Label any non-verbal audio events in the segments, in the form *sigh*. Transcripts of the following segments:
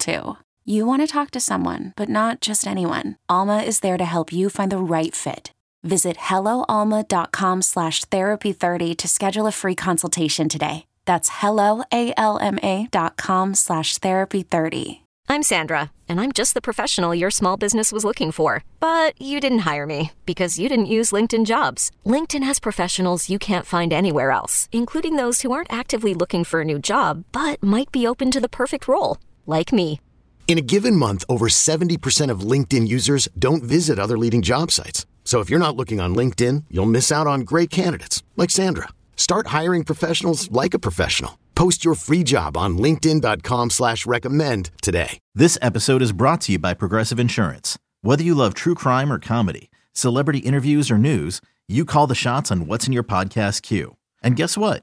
too. You want to talk to someone, but not just anyone. Alma is there to help you find the right fit. Visit helloalma.com slash therapy30 to schedule a free consultation today. That's helloalma.com slash therapy30. I'm Sandra, and I'm just the professional your small business was looking for. But you didn't hire me because you didn't use LinkedIn jobs. LinkedIn has professionals you can't find anywhere else, including those who aren't actively looking for a new job, but might be open to the perfect role, like me. In a given month, over 70% of LinkedIn users don't visit other leading job sites. So if you're not looking on LinkedIn, you'll miss out on great candidates like Sandra. Start hiring professionals like a professional. Post your free job on LinkedIn.com slash recommend today. This episode is brought to you by Progressive Insurance. Whether you love true crime or comedy, celebrity interviews or news, you call the shots on what's in your podcast queue. And guess what?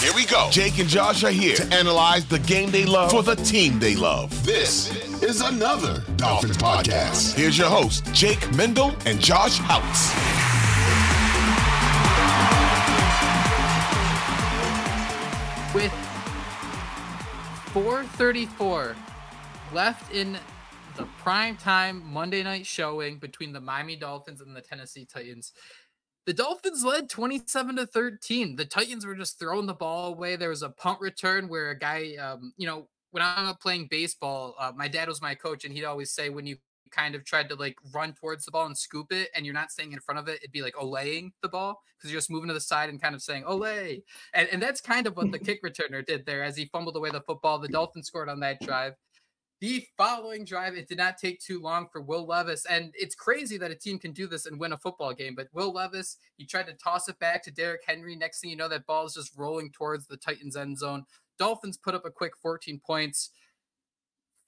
Here we go. Jake and Josh are here to analyze the game they love for the team they love. This is another Dolphins podcast. Here's your host, Jake Mendel and Josh Houtz. with 434 left in the prime time Monday night showing between the Miami Dolphins and the Tennessee Titans. The Dolphins led 27 to 13. The Titans were just throwing the ball away. There was a punt return where a guy, um, you know, when I'm playing baseball, uh, my dad was my coach, and he'd always say when you kind of tried to like run towards the ball and scoop it and you're not staying in front of it, it'd be like olaying the ball because you're just moving to the side and kind of saying olay. And, and that's kind of what the *laughs* kick returner did there as he fumbled away the football. The Dolphins scored on that drive. The following drive, it did not take too long for Will Levis. And it's crazy that a team can do this and win a football game. But Will Levis, he tried to toss it back to Derrick Henry. Next thing you know, that ball is just rolling towards the Titans end zone. Dolphins put up a quick 14 points.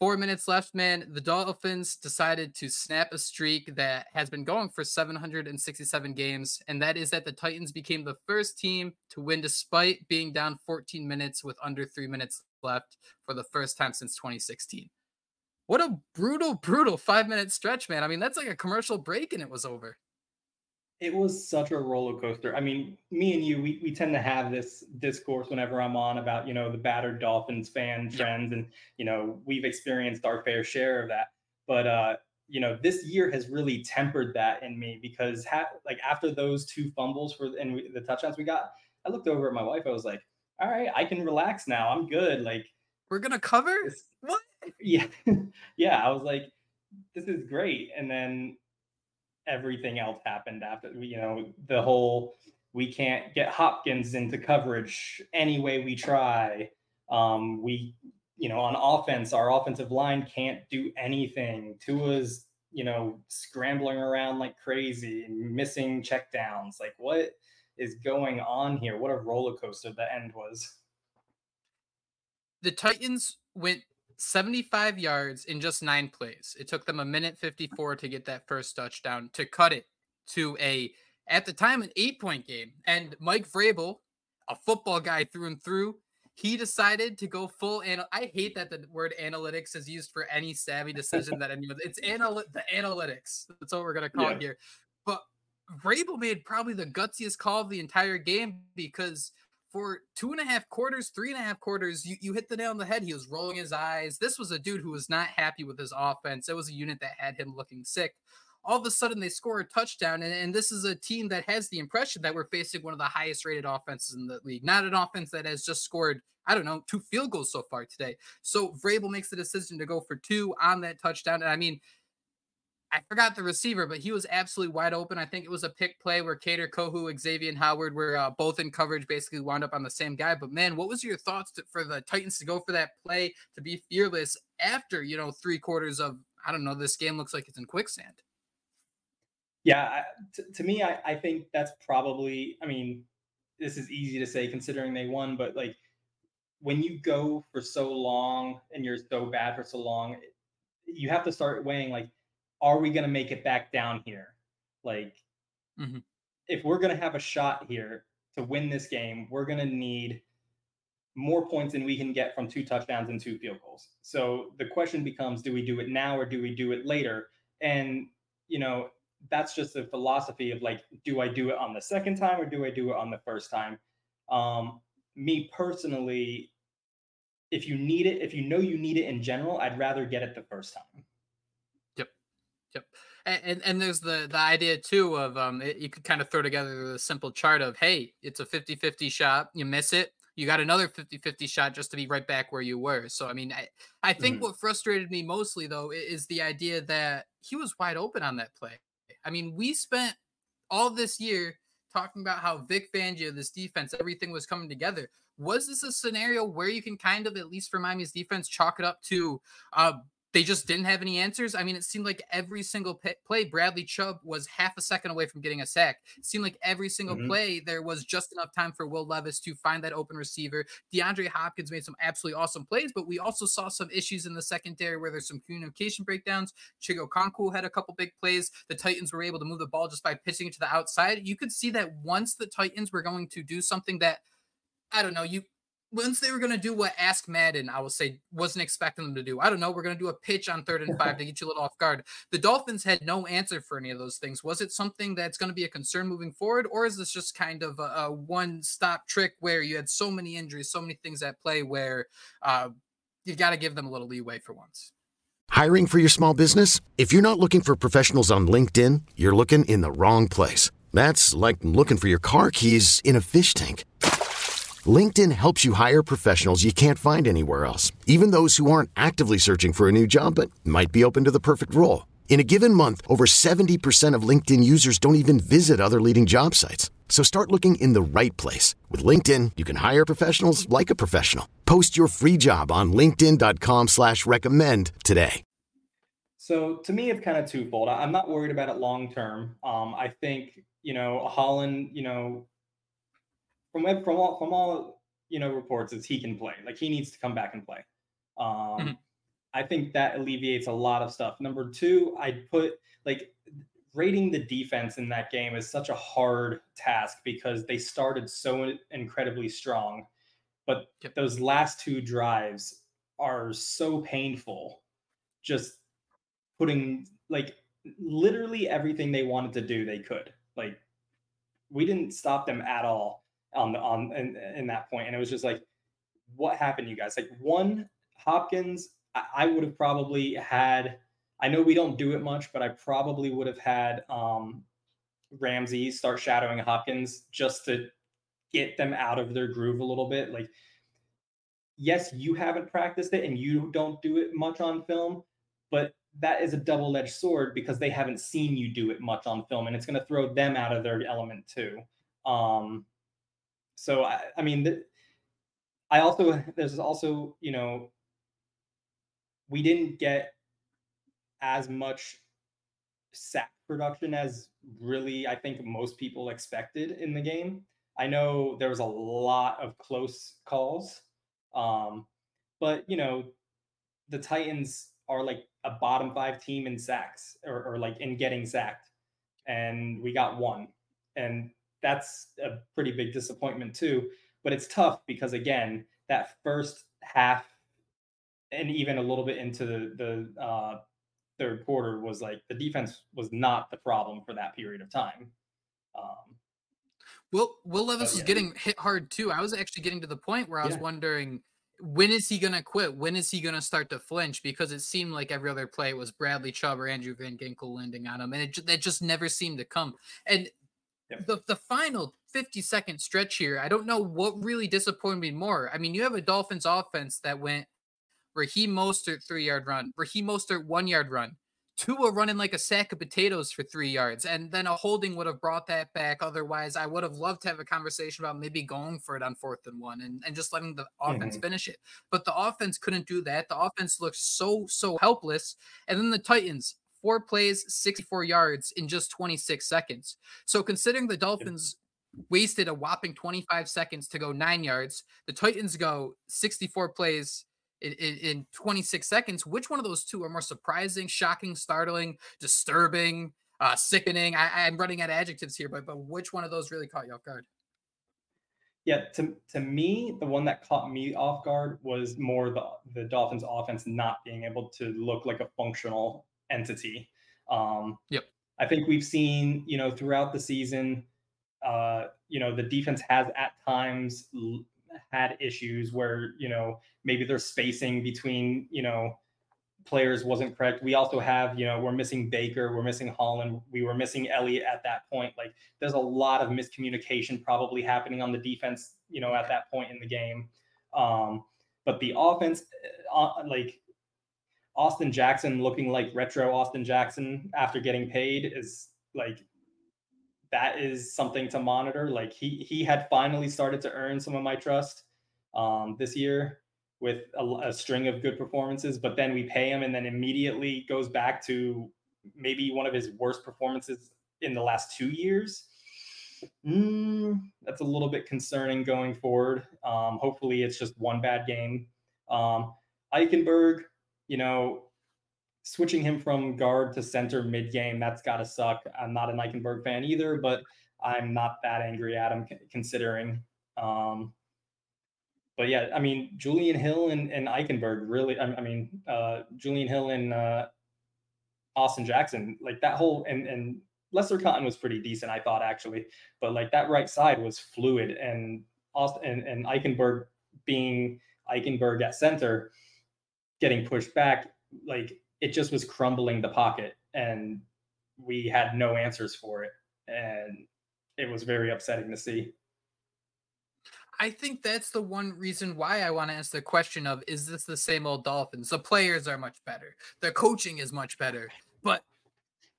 Four minutes left, man. The Dolphins decided to snap a streak that has been going for 767 games, and that is that the Titans became the first team to win despite being down 14 minutes with under three minutes left for the first time since 2016. What a brutal, brutal five minute stretch, man. I mean, that's like a commercial break and it was over it was such a roller coaster. I mean, me and you, we, we tend to have this discourse whenever I'm on about, you know, the battered Dolphins fan trends. And, you know, we've experienced our fair share of that. But, uh, you know, this year has really tempered that in me because, ha- like, after those two fumbles for and we, the touchdowns we got, I looked over at my wife. I was like, all right, I can relax now. I'm good. Like, we're going to cover? What? *laughs* Yeah. yeah. I was like, this is great. And then everything else happened after you know the whole we can't get Hopkins into coverage any way we try. Um, we you know on offense our offensive line can't do anything. Tua's you know scrambling around like crazy missing checkdowns. Like what is going on here? What a roller coaster the end was. The Titans went 75 yards in just nine plays. It took them a minute 54 to get that first touchdown to cut it to a, at the time, an eight point game. And Mike Vrabel, a football guy through and through, he decided to go full and I hate that the word analytics is used for any savvy decision that anyone it's anal the analytics. That's what we're gonna call yeah. it here. But Vrabel made probably the gutsiest call of the entire game because for two and a half quarters, three and a half quarters, you, you hit the nail on the head. He was rolling his eyes. This was a dude who was not happy with his offense. It was a unit that had him looking sick. All of a sudden, they score a touchdown, and, and this is a team that has the impression that we're facing one of the highest rated offenses in the league, not an offense that has just scored, I don't know, two field goals so far today. So Vrabel makes the decision to go for two on that touchdown. And I mean, I forgot the receiver, but he was absolutely wide open. I think it was a pick play where Kader Kohou, Xavier Howard were uh, both in coverage, basically wound up on the same guy. But man, what was your thoughts to, for the Titans to go for that play to be fearless after you know three quarters of I don't know this game looks like it's in quicksand. Yeah, to, to me, I, I think that's probably. I mean, this is easy to say considering they won, but like when you go for so long and you're so bad for so long, you have to start weighing like are we going to make it back down here? Like, mm-hmm. if we're going to have a shot here to win this game, we're going to need more points than we can get from two touchdowns and two field goals. So the question becomes do we do it now or do we do it later? And, you know, that's just the philosophy of like, do I do it on the second time or do I do it on the first time? Um, me personally, if you need it, if you know you need it in general, I'd rather get it the first time. Yep. And, and, and there's the the idea too of um it, you could kind of throw together a simple chart of hey it's a 50-50 shot you miss it you got another 50-50 shot just to be right back where you were so i mean i i think mm-hmm. what frustrated me mostly though is the idea that he was wide open on that play i mean we spent all this year talking about how Vic Fangio, this defense, everything was coming together. Was this a scenario where you can kind of, at least for Miami's defense, chalk it up to uh, they just didn't have any answers. I mean, it seemed like every single play, Bradley Chubb was half a second away from getting a sack. It seemed like every single mm-hmm. play, there was just enough time for Will Levis to find that open receiver. DeAndre Hopkins made some absolutely awesome plays, but we also saw some issues in the secondary where there's some communication breakdowns. Chig Okonkwo had a couple big plays. The Titans were able to move the ball just by pitching it to the outside. You could see that once the Titans were going to do something that I don't know, you once they were going to do what Ask Madden, I will say, wasn't expecting them to do. I don't know. We're going to do a pitch on third and five to get you a little off guard. The Dolphins had no answer for any of those things. Was it something that's going to be a concern moving forward, or is this just kind of a, a one stop trick where you had so many injuries, so many things at play where uh, you've got to give them a little leeway for once? Hiring for your small business? If you're not looking for professionals on LinkedIn, you're looking in the wrong place. That's like looking for your car keys in a fish tank. LinkedIn helps you hire professionals you can't find anywhere else, even those who aren't actively searching for a new job but might be open to the perfect role. In a given month, over 70% of LinkedIn users don't even visit other leading job sites. So start looking in the right place. With LinkedIn, you can hire professionals like a professional. Post your free job on linkedin.com slash recommend today. So to me, it's kind of twofold. I'm not worried about it long term. Um, I think, you know, Holland, you know, from from all from all you know reports is he can play. Like he needs to come back and play. Um, mm-hmm. I think that alleviates a lot of stuff. Number two, I put like rating the defense in that game is such a hard task because they started so incredibly strong, but yep. those last two drives are so painful. Just putting like literally everything they wanted to do, they could. Like we didn't stop them at all on the on in, in that point, and it was just like, what happened, you guys? Like one Hopkins, I, I would have probably had. I know we don't do it much, but I probably would have had um, Ramsey start shadowing Hopkins just to get them out of their groove a little bit. Like, yes, you haven't practiced it and you don't do it much on film, but that is a double-edged sword because they haven't seen you do it much on film, and it's going to throw them out of their element too. Um, so I, I mean, I also *laughs* there's also you know we didn't get as much sack production as really I think most people expected in the game. I know there was a lot of close calls, um, but you know the Titans are like a bottom five team in sacks or, or like in getting sacked, and we got one, and that's a pretty big disappointment too. But it's tough because again, that first half and even a little bit into the, the uh, third quarter was like the defense was not the problem for that period of time. Um, Will Will Levis was getting hit hard too. I was actually getting to the point where I was yeah. wondering when is he gonna quit? When is he gonna start to flinch? Because it seemed like every other play was Bradley Chubb or Andrew Van Ginkel landing on him, and it that just never seemed to come. And Yep. The, the final 50 second stretch here, I don't know what really disappointed me more. I mean, you have a Dolphins offense that went Raheem Mostert three yard run, Raheem Mostert one yard run, Tua running like a sack of potatoes for three yards, and then a holding would have brought that back. Otherwise, I would have loved to have a conversation about maybe going for it on fourth and one and, and just letting the offense Mhm. finish it. But the offense couldn't do that. The offense looked so, so helpless. And then the Titans, four plays, 64 yards in just 26 seconds. So considering the Dolphins wasted a whopping 25 seconds to go nine yards, the Titans go 64 plays in, in, in 26 seconds. Which one of those two are more surprising, shocking, startling, disturbing, uh, sickening? I, I'm running out of adjectives here, but but which one of those really caught you off guard? Yeah, to to me, the one that caught me off guard was more the the Dolphins offense not being able to look like a functional entity. Um, Yep. I think we've seen, you know, throughout the season, uh, you know, the defense has at times l- had issues where, you know, maybe their spacing between, you know, players wasn't correct. We also have, you know, we're missing Baker, we're missing Holland, we were missing Elliott at that point. Like there's a lot of miscommunication probably happening on the defense, you know, at that point in the game. Um, but the offense, uh, like Austin Jackson looking like retro Austin Jackson after getting paid is like that is something to monitor. Like he he had finally started to earn some of my trust um, this year with a, a string of good performances, but then we pay him and then immediately goes back to maybe one of his worst performances in the last two years. Mm, that's a little bit concerning going forward. Um, hopefully, it's just one bad game. Um, Eichenberg, you know, switching him from guard to center mid game, that's got to suck. I'm not an Eichenberg fan either, but I'm not that angry at him considering. Um, but yeah, I mean, Julian Hill and, and Eichenberg really, I, I mean, uh, Julian Hill and uh, Austin Jackson, like that whole, and, and Lester Cotton was pretty decent, I thought actually, but like that right side was fluid and Austin and, and Eichenberg being Eichenberg at center, getting pushed back, like it just was crumbling the pocket and we had no answers for it. And it was very upsetting to see. I think that's the one reason why I want to ask the question of is this the same old Dolphins? The players are much better. Their coaching is much better. But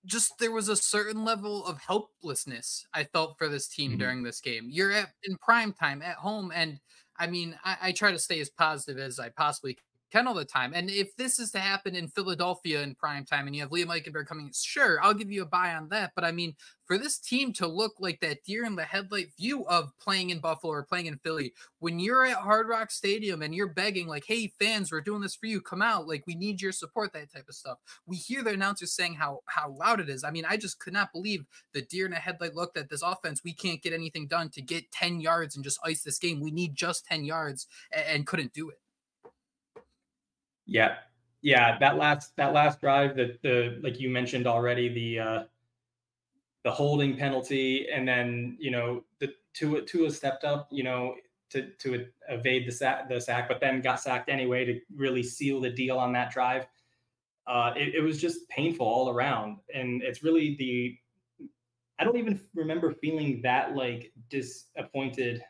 just there was a certain level of helplessness I felt for this team Mhm. during this game. You're at in prime time at home, and I mean, I, I try to stay as positive as I possibly can all the time. And if this is to happen in Philadelphia in prime time, and you have Liam Eichenberg coming, sure, I'll give you a buy on that. But I mean, for this team to look like that deer in the headlight view of playing in Buffalo or playing in Philly, when you're at Hard Rock Stadium and you're begging, like, hey, fans, we're doing this for you, come out, like, we need your support, that type of stuff. We hear the announcers saying how how loud it is. I mean, I just could not believe the deer in the headlight look that this offense, we can't get anything done to get 10 yards and just ice this game. We need just 10 yards and, and couldn't do it. Yeah. Yeah, that last that last drive that the like you mentioned already the uh the holding penalty and then, you know, the Tua Tua stepped up, you know, to to evade the sack the sack but then got sacked anyway to really seal the deal on that drive. Uh it, it was just painful all around and it's really the I don't even remember feeling that like disappointed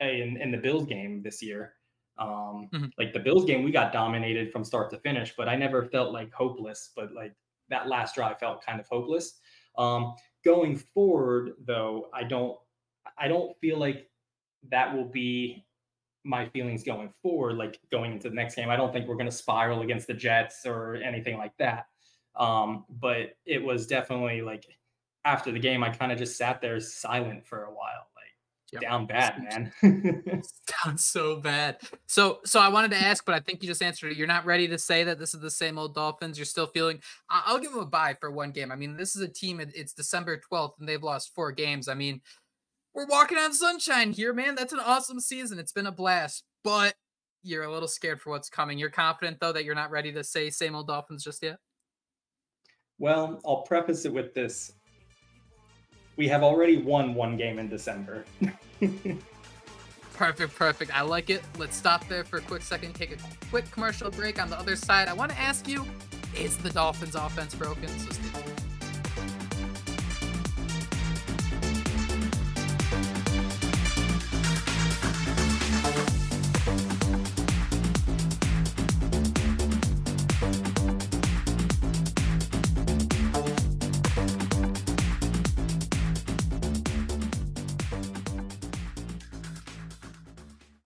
in in the Bills game this year. Um, Mhm. like the Bills game, we got dominated from start to finish, but I never felt like hopeless. But like that last drive felt kind of hopeless. Um, going forward, though, I don't, I don't feel like that will be my feelings going forward. Like going into the next game, I don't think we're going to spiral against the Jets or anything like that. Um, but it was definitely like after the game, I kind of just sat there silent for a while, Yep. down bad, *laughs* man. Sounds so bad. So, so I wanted to ask, but I think you just answered it. You're not ready to say that this is the same old Dolphins. You're still feeling. I'll give them a buy for one game. I mean, this is a team. It's December 12th, and they've lost four games. I mean, we're walking on sunshine here, man. That's an awesome season. It's been a blast, but you're a little scared for what's coming. You're confident though that you're not ready to say same old Dolphins just yet. Well, I'll preface it with this. We have already won one game in December. Perfect, perfect. I like it. Let's stop there for a quick second, take a quick commercial break. On the other side, I want to ask you is the Dolphins offense broken? So.